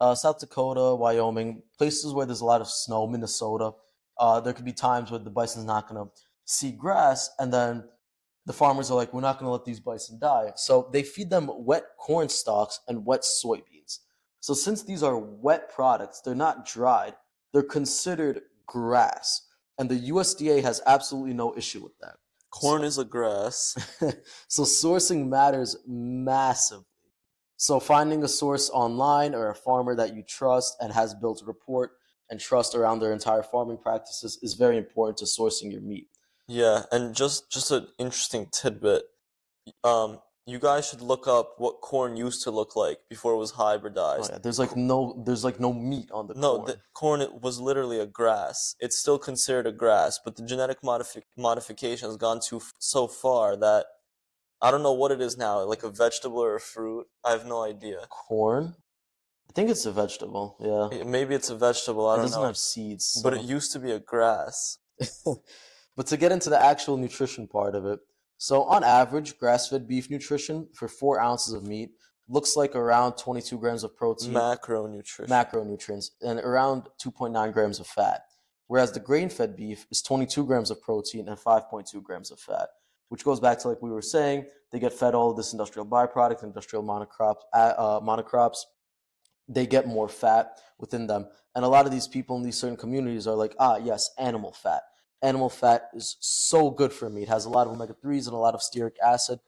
Speaker 1: Uh, South Dakota, Wyoming, places where there's a lot of snow, Minnesota. Uh, there could be times where the bison's not gonna see grass, and then the farmers are like, "We're not gonna let these bison die." So they feed them wet corn stalks and wet soybeans. So since these are wet products, they're not dried. They're considered grass, and the USDA has absolutely no issue with that.
Speaker 2: Corn is a grass.
Speaker 1: so sourcing matters massively. So finding a source online or a farmer that you trust and has built rapport and trust around their entire farming practices is very important to sourcing your meat.
Speaker 2: Yeah, and just just an interesting tidbit. Um, you guys should look up what corn used to look like before it was
Speaker 1: Oh,
Speaker 2: hybridized.
Speaker 1: yeah, there's like no there's like no meat on the
Speaker 2: No,
Speaker 1: corn.
Speaker 2: the corn it was literally a grass. It's still considered a grass, but the genetic modifi modification has gone too f- so far that I don't know what it is now, like a vegetable or a fruit. I have no idea.
Speaker 1: corn? I think it's a vegetable. Yeah.
Speaker 2: Maybe it's a vegetable. I
Speaker 1: it
Speaker 2: don't know.
Speaker 1: It doesn't have seeds.
Speaker 2: But it used to be a grass.
Speaker 1: but to get into the actual nutrition part of it, so on average, grass-fed beef nutrition for four ounces of meat looks like around 22 grams of protein,
Speaker 2: Macronutrition.
Speaker 1: macronutrients, and around 2.9 grams of fat. Whereas the grain-fed beef is 22 grams of protein and 5.2 grams of fat, which goes back to like we were saying, they get fed all of this industrial byproduct, industrial monocrops, uh, uh, monocrops. They get more fat within them, and a lot of these people in these certain communities are like, ah, yes, animal fat. Animal fat is so good for me. It has a lot of omega 3s and a lot of stearic acid.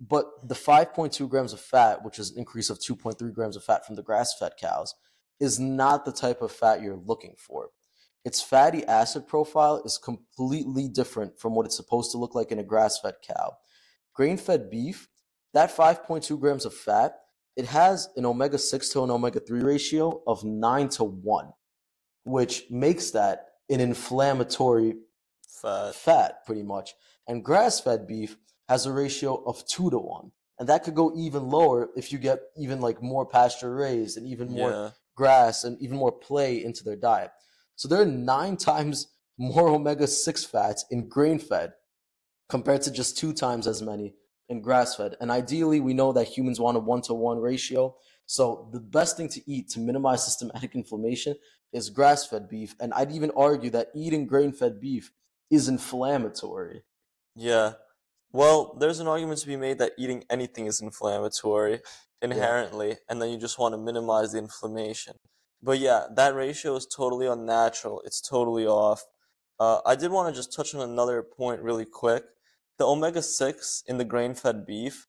Speaker 1: But the 5.2 grams of fat, which is an increase of 2.3 grams of fat from the grass fed cows, is not the type of fat you're looking for. Its fatty acid profile is completely different from what it's supposed to look like in a grass fed cow. Grain fed beef, that 5.2 grams of fat, it has an omega 6 to an omega 3 ratio of 9 to 1, which makes that an inflammatory
Speaker 2: Fat.
Speaker 1: fat pretty much. And grass fed beef has a ratio of two to one. And that could go even lower if you get even like more pasture raised and even more
Speaker 2: Yeah.
Speaker 1: grass and even more play into their diet. So there are nine times more omega 6 fats in grain fed compared to just two times as many in grass fed. And ideally, we know that humans want a one to one ratio. So the best thing to eat to minimize systematic inflammation is grass fed beef. And I'd even argue that eating grain fed beef is inflammatory.
Speaker 2: Yeah. Well, there's an argument to be made that eating anything is inflammatory inherently, and then you just want to minimize the inflammation. But yeah, that ratio is totally unnatural. It's totally off. Uh, I did want to just touch on another point really quick. The omega 6 in the grain fed beef,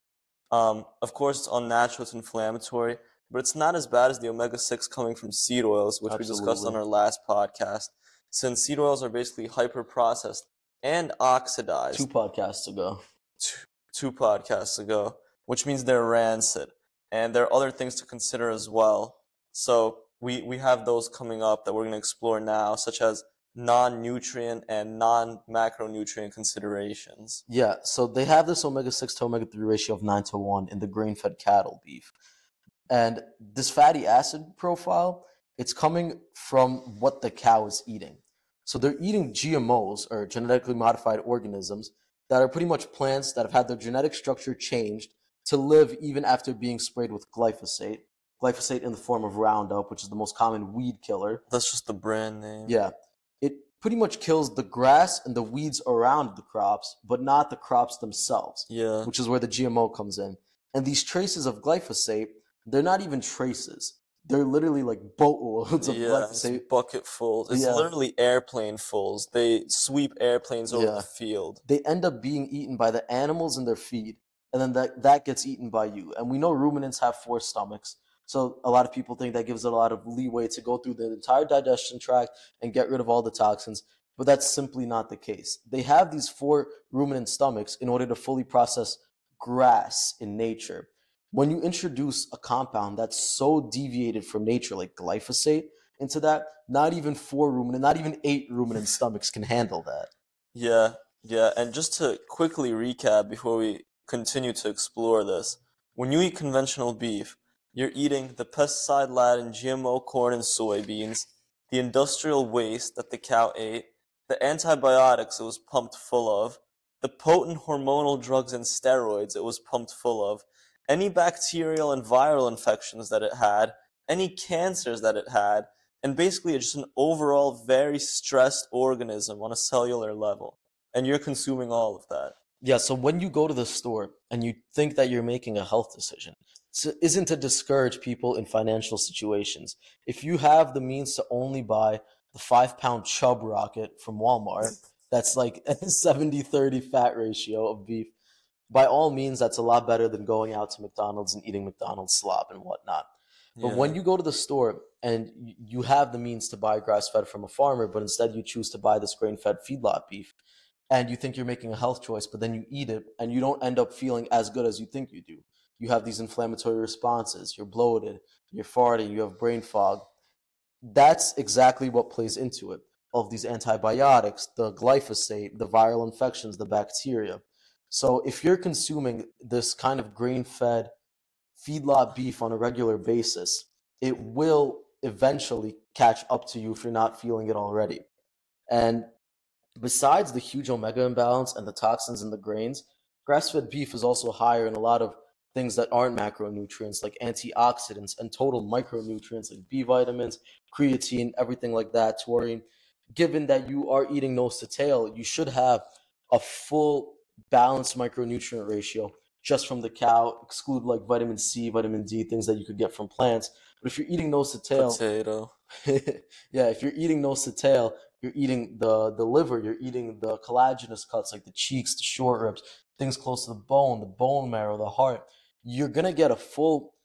Speaker 2: um, of course, it's unnatural, it's inflammatory, but it's not as bad as the omega 6 coming from seed oils, which we discussed on our last podcast. Since seed oils are basically hyper processed and oxidized
Speaker 1: Two podcasts ago.
Speaker 2: two, two podcasts ago, which means they're rancid. And there are other things to consider as well. So we, we have those coming up that we're going to explore now, such as non nutrient and non macronutrient considerations.
Speaker 1: Yeah, so they have this omega 6 to omega 3 ratio of 9 to 1 in the grain fed cattle beef. And this fatty acid profile, it's coming from what the cow is eating. So they're eating GMOs or genetically modified organisms that are pretty much plants that have had their genetic structure changed to live even after being sprayed with glyphosate. Glyphosate in the form of Roundup, which is the most common weed killer.
Speaker 2: That's just the brand name.
Speaker 1: Yeah. It pretty much kills the grass and the weeds around the crops, but not the crops themselves,
Speaker 2: Yeah.
Speaker 1: which is where the GMO comes in. And these traces of glyphosate, they're not even traces. They're literally like boatloads of
Speaker 2: yeah,
Speaker 1: glyphosate.
Speaker 2: bucketfuls. It's
Speaker 1: Yeah.
Speaker 2: literally airplane fulls. They sweep airplanes over
Speaker 1: Yeah.
Speaker 2: the field.
Speaker 1: They end up being eaten by the animals in their feed, and then that that gets eaten by you. And we know ruminants have four stomachs, so a lot of people think that gives it a lot of leeway to go through the entire digestion tract and get rid of all the toxins. But that's simply not the case. They have these four ruminant stomachs in order to fully process grass in nature. When you introduce a compound that's so deviated from nature, like glyphosate, into that, not even four ruminant, not even eight ruminant stomachs can handle that.
Speaker 2: Yeah, yeah. And just to quickly recap before we continue to explore this, when you eat conventional beef, you're eating the pesticide laden GMO corn and soybeans, the industrial waste that the cow ate, the antibiotics it was pumped full of, the potent hormonal drugs and steroids it was pumped full of, any bacterial and viral infections that it had, any cancers that it had, and basically it's just an overall very stressed organism on a cellular level. And you're consuming all of that.
Speaker 1: Yeah, so when you go to the store and you think that you're making a health decision, isn't to discourage people in financial situations. If you have the means to only buy the five pound chub rocket from Walmart, that's like a 70 30 fat ratio of beef, by all means, that's a lot better than going out to McDonald's and eating McDonald's slop and whatnot. But when you go to the store and you have the means to buy grass fed from a farmer, but instead you choose to buy this grain fed feedlot beef, and you think you're making a health choice, but then you eat it and you don't end up feeling as good as you think you do. You have these inflammatory responses, you're bloated, you're farting, you have brain fog. That's exactly what plays into it. Of these antibiotics, the glyphosate, the viral infections, the bacteria. So if you're consuming this kind of grain fed feedlot beef on a regular basis, it will eventually catch up to you if you're not feeling it already. And besides the huge omega imbalance and the toxins in the grains, grass fed beef is also higher in a lot of things that aren't macronutrients like antioxidants and total micronutrients like B vitamins, creatine, everything like that. Taurine. Given that you are eating nose to tail, you should have a full balanced micronutrient ratio just from the cow, exclude like vitamin C, vitamin D, things that you could get from plants. But if you're eating nose to tail,
Speaker 2: Potato.
Speaker 1: yeah, if you're eating nose to tail, you're eating the the liver, you're eating the collagenous cuts like the cheeks, the short ribs, things close to the bone, the bone marrow, the heart. You're gonna get a full,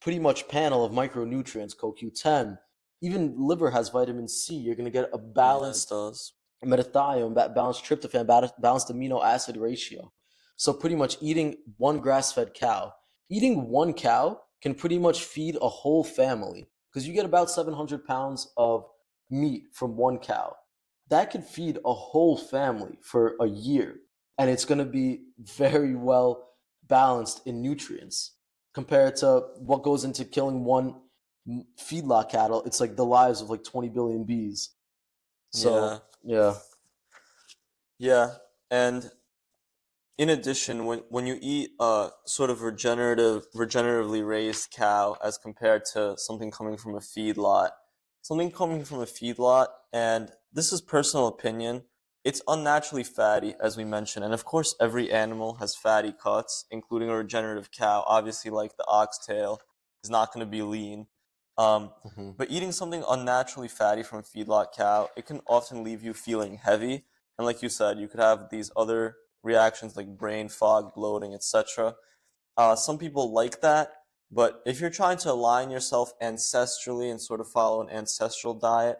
Speaker 1: pretty much panel of micronutrients, CoQ10. Even liver has vitamin C. You're gonna get a balanced
Speaker 2: Yeah.
Speaker 1: Metathione, ba- balanced tryptophan, balanced amino acid ratio. So pretty much eating one grass-fed cow, eating one cow can pretty much feed a whole family because you get about 700 pounds of meat from one cow. That could feed a whole family for a year, and it's going to be very well balanced in nutrients compared to what goes into killing one feedlot cattle. It's like the lives of like 20 billion bees. So yeah.
Speaker 2: Yeah, Yeah. and in addition, when when you eat a sort of regenerative, regeneratively raised cow as compared to something coming from a feedlot, something coming from a feedlot, and this is personal opinion, it's unnaturally fatty, as we mentioned, and of course, every animal has fatty cuts, including a regenerative cow. Obviously, like the oxtail, is not going to be lean. Um,
Speaker 1: Mhm.
Speaker 2: but eating something unnaturally fatty from a feedlot cow, it can often leave you feeling heavy. And like you said, you could have these other reactions like brain fog, bloating, etc. Uh, some people like that, but if you're trying to align yourself ancestrally and sort of follow an ancestral diet,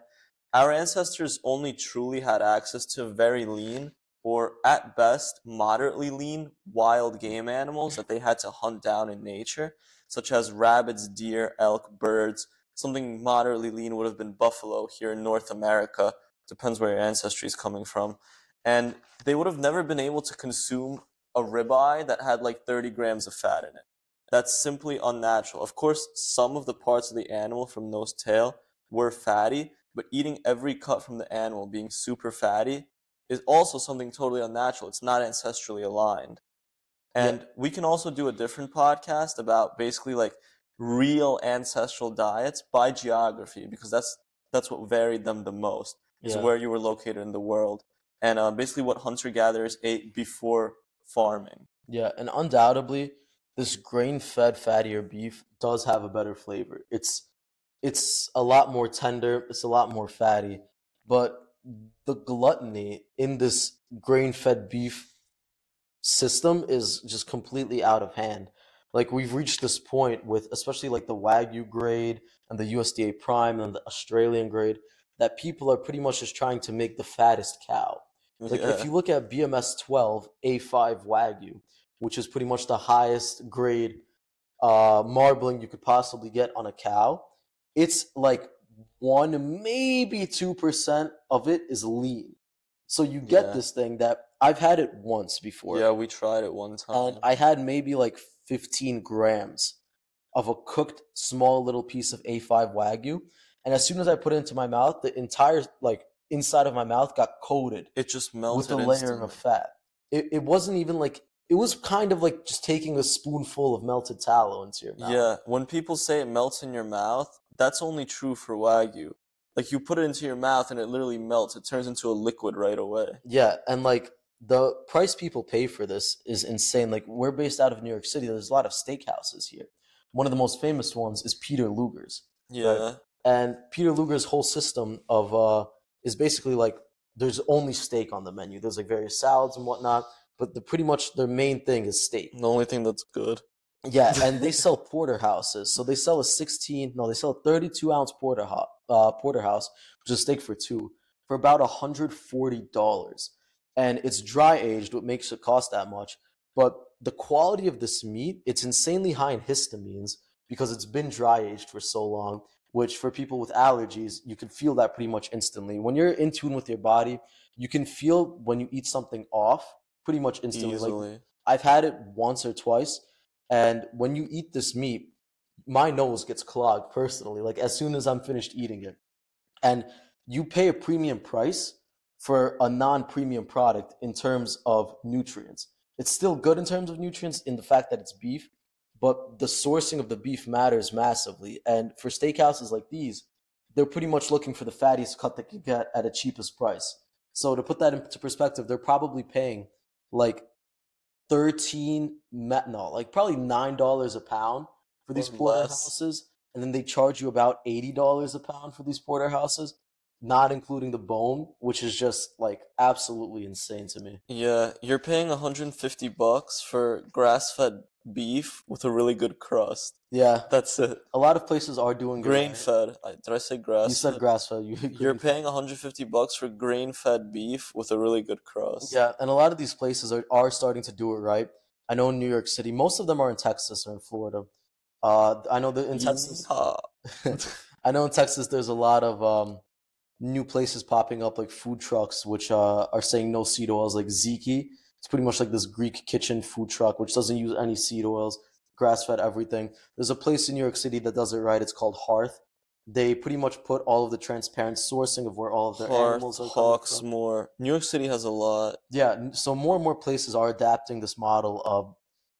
Speaker 2: our ancestors only truly had access to very lean or at best moderately lean wild game animals that they had to hunt down in nature, such as rabbits, deer, elk, birds. Something moderately lean would have been buffalo here in North America. Depends where your ancestry is coming from. And they would have never been able to consume a ribeye that had like 30 grams of fat in it. That's simply unnatural. Of course, some of the parts of the animal from nose tail were fatty, but eating every cut from the animal being super fatty is also something totally unnatural. It's not ancestrally aligned. And we can also do a different podcast about basically like real ancestral diets by geography because that's that's what varied them the most is
Speaker 1: Yeah.
Speaker 2: where you were located in the world and uh, basically what hunter gatherers ate before farming.
Speaker 1: Yeah, and undoubtedly, this grain-fed fattier beef does have a better flavor. It's it's a lot more tender, it's a lot more fatty, but the gluttony in this grain-fed beef system is just completely out of hand. Like we've reached this point with especially like the Wagyu grade and the USDA prime and the Australian grade that people are pretty much just trying to make the fattest cow. Like if you look at BMS 12 A5 Wagyu, which is pretty much the highest grade uh, marbling you could possibly get on a cow, it's like one, maybe two percent of it is lean. So you get
Speaker 2: Yeah.
Speaker 1: this thing that I've had it once before,
Speaker 2: Yeah, we tried it one time.
Speaker 1: and I had maybe like 15 grams of a cooked small little piece of A5 Wagyu, and as soon as I put it into my mouth, the entire like inside of my mouth got coated
Speaker 2: it just melted with
Speaker 1: a layering
Speaker 2: instantly.
Speaker 1: of fat. It, it wasn't even like it was kind of like just taking a spoonful of melted tallow into your mouth.
Speaker 2: Yeah, when people say it melts in your mouth, that's only true for Wagyu. Like you put it into your mouth and it literally melts. It turns into a liquid right away.
Speaker 1: Yeah, and like the price people pay for this is insane. Like we're based out of New York City. There's a lot of steakhouses here. One of the most famous ones is Peter Luger's.
Speaker 2: Yeah.
Speaker 1: And Peter Luger's whole system of uh is basically like there's only steak on the menu. There's like various salads and whatnot, but the pretty much their main thing is steak.
Speaker 2: The only thing that's good.
Speaker 1: Yeah, and they sell porterhouses. So they sell a 16, no, they sell a 32 ounce porter uh, porterhouse, which is steak for two, for about $140. And it's dry aged, what makes it cost that much. But the quality of this meat, it's insanely high in histamines because it's been dry aged for so long, which for people with allergies, you can feel that pretty much instantly. When you're in tune with your body, you can feel when you eat something off pretty much instantly. Like,
Speaker 2: Easily.
Speaker 1: I've had it once or twice, and when you eat this meat, my nose gets clogged personally, like as soon as I'm finished eating it. And you pay a premium price for a non-premium product in terms of nutrients. It's still good in terms of nutrients in the fact that it's beef, but the sourcing of the beef matters massively. And for steakhouses like these, they're pretty much looking for the fattiest cut they can get at a cheapest price. So to put that into perspective, they're probably paying like 13 me- no like probably nine dollars a pound for these porterhouses and then they charge you about 80 dollars a pound for these porterhouses not including the bone which is just like absolutely insane to me
Speaker 2: Yeah, you're paying 150 bucks for grass-fed beef with a really good crust.
Speaker 1: yeah
Speaker 2: That's it.
Speaker 1: a lot of places are doing right.
Speaker 2: Grain-fed. I, did I say grass?
Speaker 1: you said grass fed you
Speaker 2: You're paying 150 bucks for grain-fed beef with a really good crust.
Speaker 1: yeah and a lot of these places are, are starting to do it right i know in new york city most of them are in texas or in florida uh i know that in texas I know in Texas there's a lot of um, new places popping up, like food trucks, which uh, are saying no seed oils, like Ziki. It's pretty much like this Greek kitchen food truck, which doesn't use any seed oils, grass fed everything. There's a place in New York City that does it right. It's called Hearth. They pretty much put all of the transparent sourcing of where all of their
Speaker 2: Hearth,
Speaker 1: animals are coming from.
Speaker 2: Hawksmoor. New York City has a lot.
Speaker 1: Yeah, so more and more places are adapting this model of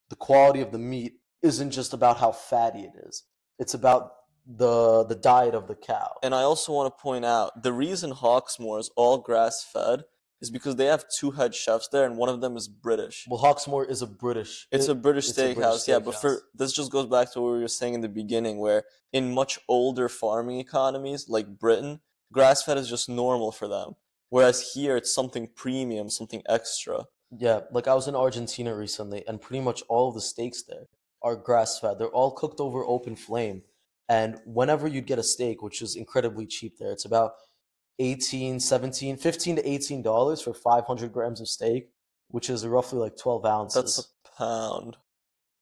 Speaker 1: the quality of the meat isn't just about how fatty it is. It's about the the diet of the cow.
Speaker 2: And I also want to point out the reason Hawksmoor is all grass-fed is because they have two head chefs there, and one of them is British.
Speaker 1: Well, Hawksmoor is a British.
Speaker 2: It's
Speaker 1: it-
Speaker 2: a British
Speaker 1: it's a British
Speaker 2: steakhouse, yeah. But for this just goes back to what we were saying in the beginning, where in much older farming economies like Britain, grass fed is just normal for them. Whereas here, it's something premium, something extra.
Speaker 1: yeah, like I was in Argentina recently, and pretty much all of the steaks there are grass fed. They're all cooked over open flame, and whenever you'd get a steak, which is incredibly cheap there, it's about 18, 17, 15 to 18 dollars for 500 grams of steak, which is roughly like 12 ounces.
Speaker 2: That's a pound.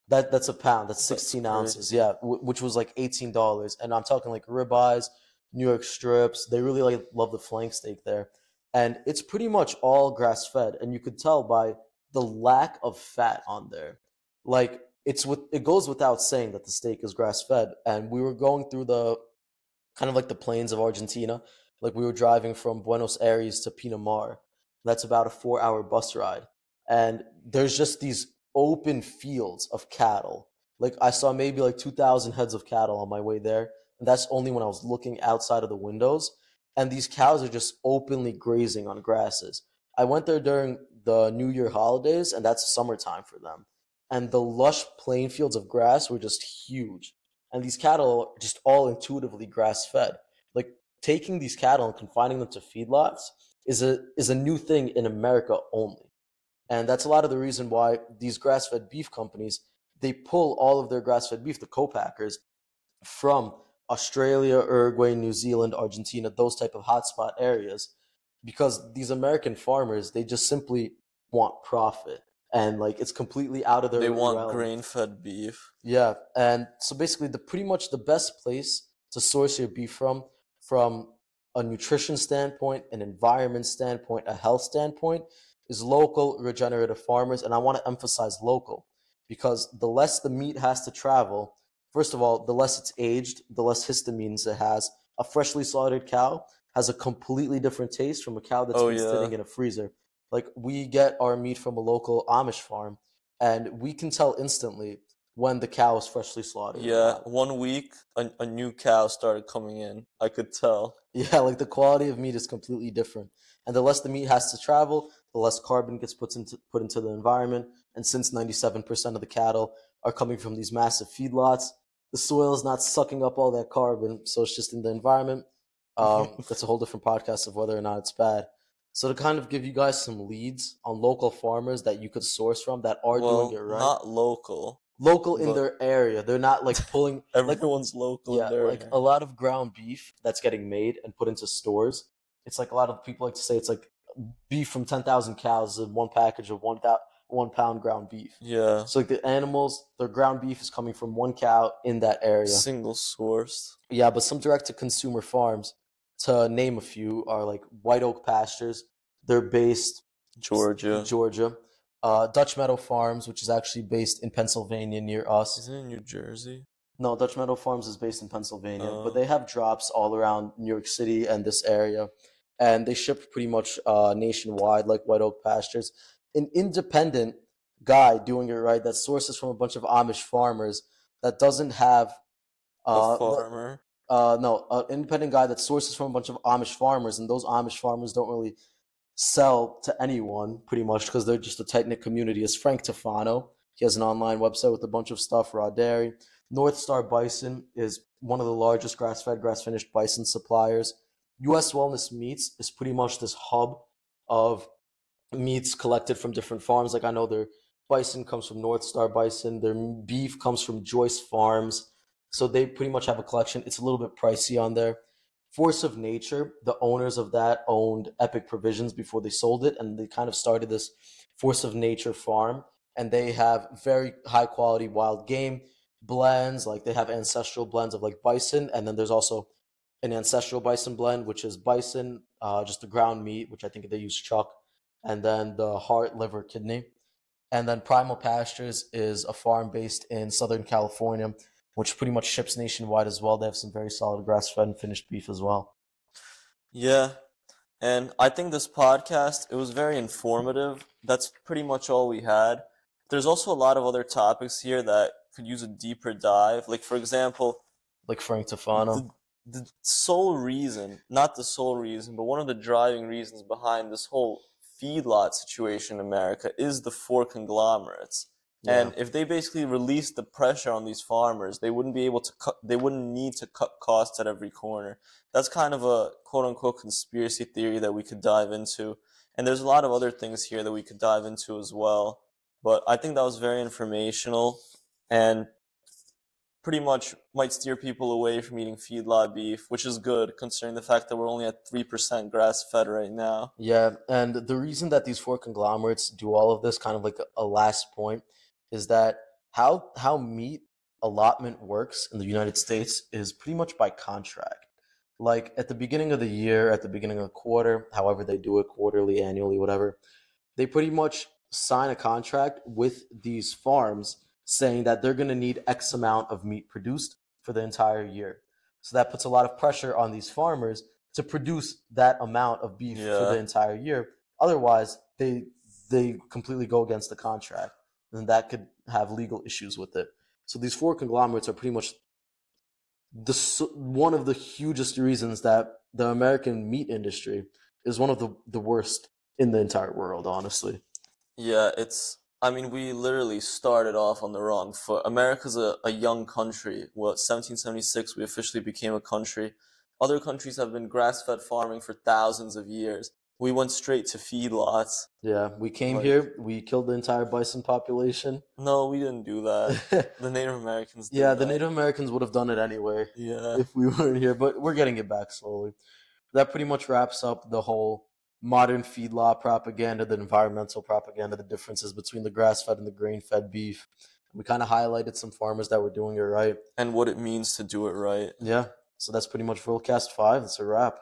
Speaker 1: That that's a pound. That's
Speaker 2: That's
Speaker 1: 16
Speaker 2: crazy.
Speaker 1: ounces. Yeah, w- which was like 18 dollars. And I'm talking like ribeyes, New York strips. They really like love the flank steak there, and it's pretty much all grass fed. And you could tell by the lack of fat on there. Like it's with it goes without saying that the steak is grass fed. And we were going through the kind of like the plains of Argentina. Like we were driving from Buenos Aires to Pinamar. That's about a four hour bus ride. And there's just these open fields of cattle. Like I saw maybe like 2,000 heads of cattle on my way there. And that's only when I was looking outside of the windows. And these cows are just openly grazing on grasses. I went there during the New Year holidays, and that's summertime for them. And the lush plain fields of grass were just huge. and these cattle are just all intuitively grass fed. Like taking these cattle and confining them to feedlots is a is a new thing in America only, and that's a lot of the reason why these grass fed beef companies they pull all of their grass fed beef, the co-packers, from Australia, Uruguay, New Zealand, Argentina, those type of hotspot areas, because these American farmers they just simply want profit and like it's completely out of their
Speaker 2: They want grain fed beef.
Speaker 1: Yeah, and so basically, the pretty much the best place to source your beef from, from a nutrition standpoint, an environment standpoint, a health standpoint, is local regenerative farmers, and I want to emphasize local because the less the meat has to travel, first of all, the less it's aged, the less histamines it has. A freshly slaughtered cow has a completely different taste from a cow that's
Speaker 2: Oh,
Speaker 1: been
Speaker 2: yeah.
Speaker 1: sitting in a freezer. Like we get our meat from a local Amish farm, and we can tell instantly when the cow is freshly slaughtered.
Speaker 2: Yeah, one week a, a new cow started coming in. I could tell.
Speaker 1: Yeah, like the quality of meat is completely different. And the less the meat has to travel, the less carbon gets put into put into the environment. And since 97% of the cattle are coming from these massive feedlots, the soil is not sucking up all that carbon, so it's just in the environment. Um, that's a whole different podcast of whether or not it's bad. So to kind of give you guys some leads on local farmers that you could source from that are
Speaker 2: well,
Speaker 1: doing it right,
Speaker 2: not local.
Speaker 1: local in their area, they're not like pulling like
Speaker 2: Everyone's local.
Speaker 1: yeah,
Speaker 2: in their
Speaker 1: like a lot of ground beef that's getting made and put into stores. It's like a lot of people like to say it's like beef from ten thousand cows in one package of one thou- one pound ground beef.
Speaker 2: yeah,
Speaker 1: So like the animals, their ground beef is coming from one cow in that area.
Speaker 2: single sourced.
Speaker 1: Yeah, but some direct to consumer farms, to name a few, are like White Oak Pastures. They're based
Speaker 2: Georgia.
Speaker 1: Georgia. Uh, Dutch Meadow Farms, which is actually based in Pennsylvania near us.
Speaker 2: Is it in New Jersey?
Speaker 1: No, Dutch Meadow Farms is based in Pennsylvania,
Speaker 2: Oh.
Speaker 1: but they have drops all around New York City and this area, and they ship pretty much uh, nationwide, like White Oak Pastures. An independent guy doing it right that sources from a bunch of Amish farmers that doesn't have
Speaker 2: A
Speaker 1: uh,
Speaker 2: farmer.
Speaker 1: Uh, no, an independent guy that sources from a bunch of Amish farmers, and those Amish farmers don't really sell to anyone, pretty much, because they're just a tight knit community. Is Frank Tufano? He has an online website with a bunch of stuff. Raw dairy. North Star Bison is one of the largest grass fed, grass finished bison suppliers. U.S. Wellness Meats is pretty much this hub of meats collected from different farms. Like I know their bison comes from North Star Bison, their beef comes from Joyce Farms. So they pretty much have a collection. It's a little bit pricey on there. Force of Nature, the owners of that owned Epic Provisions before they sold it, and they kind of started this Force of Nature farm. And they have very high quality wild game blends. Like they have ancestral blends of like bison, and then there's also an ancestral bison blend, which is bison, uh, just the ground meat, which I think they use chuck, and then the heart, liver, kidney. And then Primal Pastures is a farm based in Southern California, which pretty much ships nationwide as well. They have some very solid grass fed and finished beef as well.
Speaker 2: Yeah. And I think this podcast, it was very informative. That's pretty much all we had. There's also a lot of other topics here that could use a deeper dive. Like, for example,
Speaker 1: Like Frank Tufano.
Speaker 2: the, the sole reason, not the sole reason, but one of the driving reasons behind this whole feedlot situation in America is the four conglomerates. And if they basically released the pressure on these farmers, they wouldn't be able to cut, they wouldn't need to cut costs at every corner. That's kind of a quote unquote conspiracy theory that we could dive into. And there's a lot of other things here that we could dive into as well. But I think that was very informational and pretty much might steer people away from eating feedlot beef, which is good considering the fact that we're only at 3% grass fed right now.
Speaker 1: Yeah, and the reason that these four conglomerates do all of this, kind of like a, a last point, is that how how meat allotment works in the United States is pretty much by contract. Like at the beginning of the year, at the beginning of the quarter, however they do it, quarterly, annually, whatever, they pretty much sign a contract with these farms saying that they're going to need X amount of meat produced for the entire year. So that puts a lot of pressure on these farmers to produce that amount of beef for the entire year. Otherwise, they they completely go against the contract, and that could have legal issues with it. So these four conglomerates are pretty much the one of the hugest reasons that the American meat industry is one of the the worst in the entire world. Honestly,
Speaker 2: Yeah, it's I mean, we literally started off on the wrong foot. America's a, a young country. What, 1776, we officially became a country. Other countries have been grass fed farming for thousands of years. We went straight to feedlots.
Speaker 1: Yeah, we came
Speaker 2: Like-
Speaker 1: here, we killed the entire bison population.
Speaker 2: No, we didn't do that. The Native Americans did Yeah,
Speaker 1: the
Speaker 2: that.
Speaker 1: Native Americans would have done it anyway
Speaker 2: Yeah.
Speaker 1: if we weren't here, but we're getting it back slowly. That pretty much wraps up the whole modern feedlot propaganda, the environmental propaganda, the differences between the grass fed and the grain fed beef. We kind of highlighted some farmers that were doing it right.
Speaker 2: And what it means to do it right.
Speaker 1: Yeah, so that's pretty much VrilCast 5. It's a wrap.